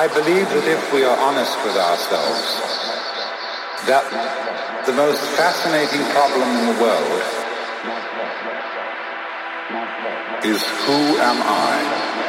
I believe that if we are honest with ourselves, that the most fascinating problem in the world is who am I?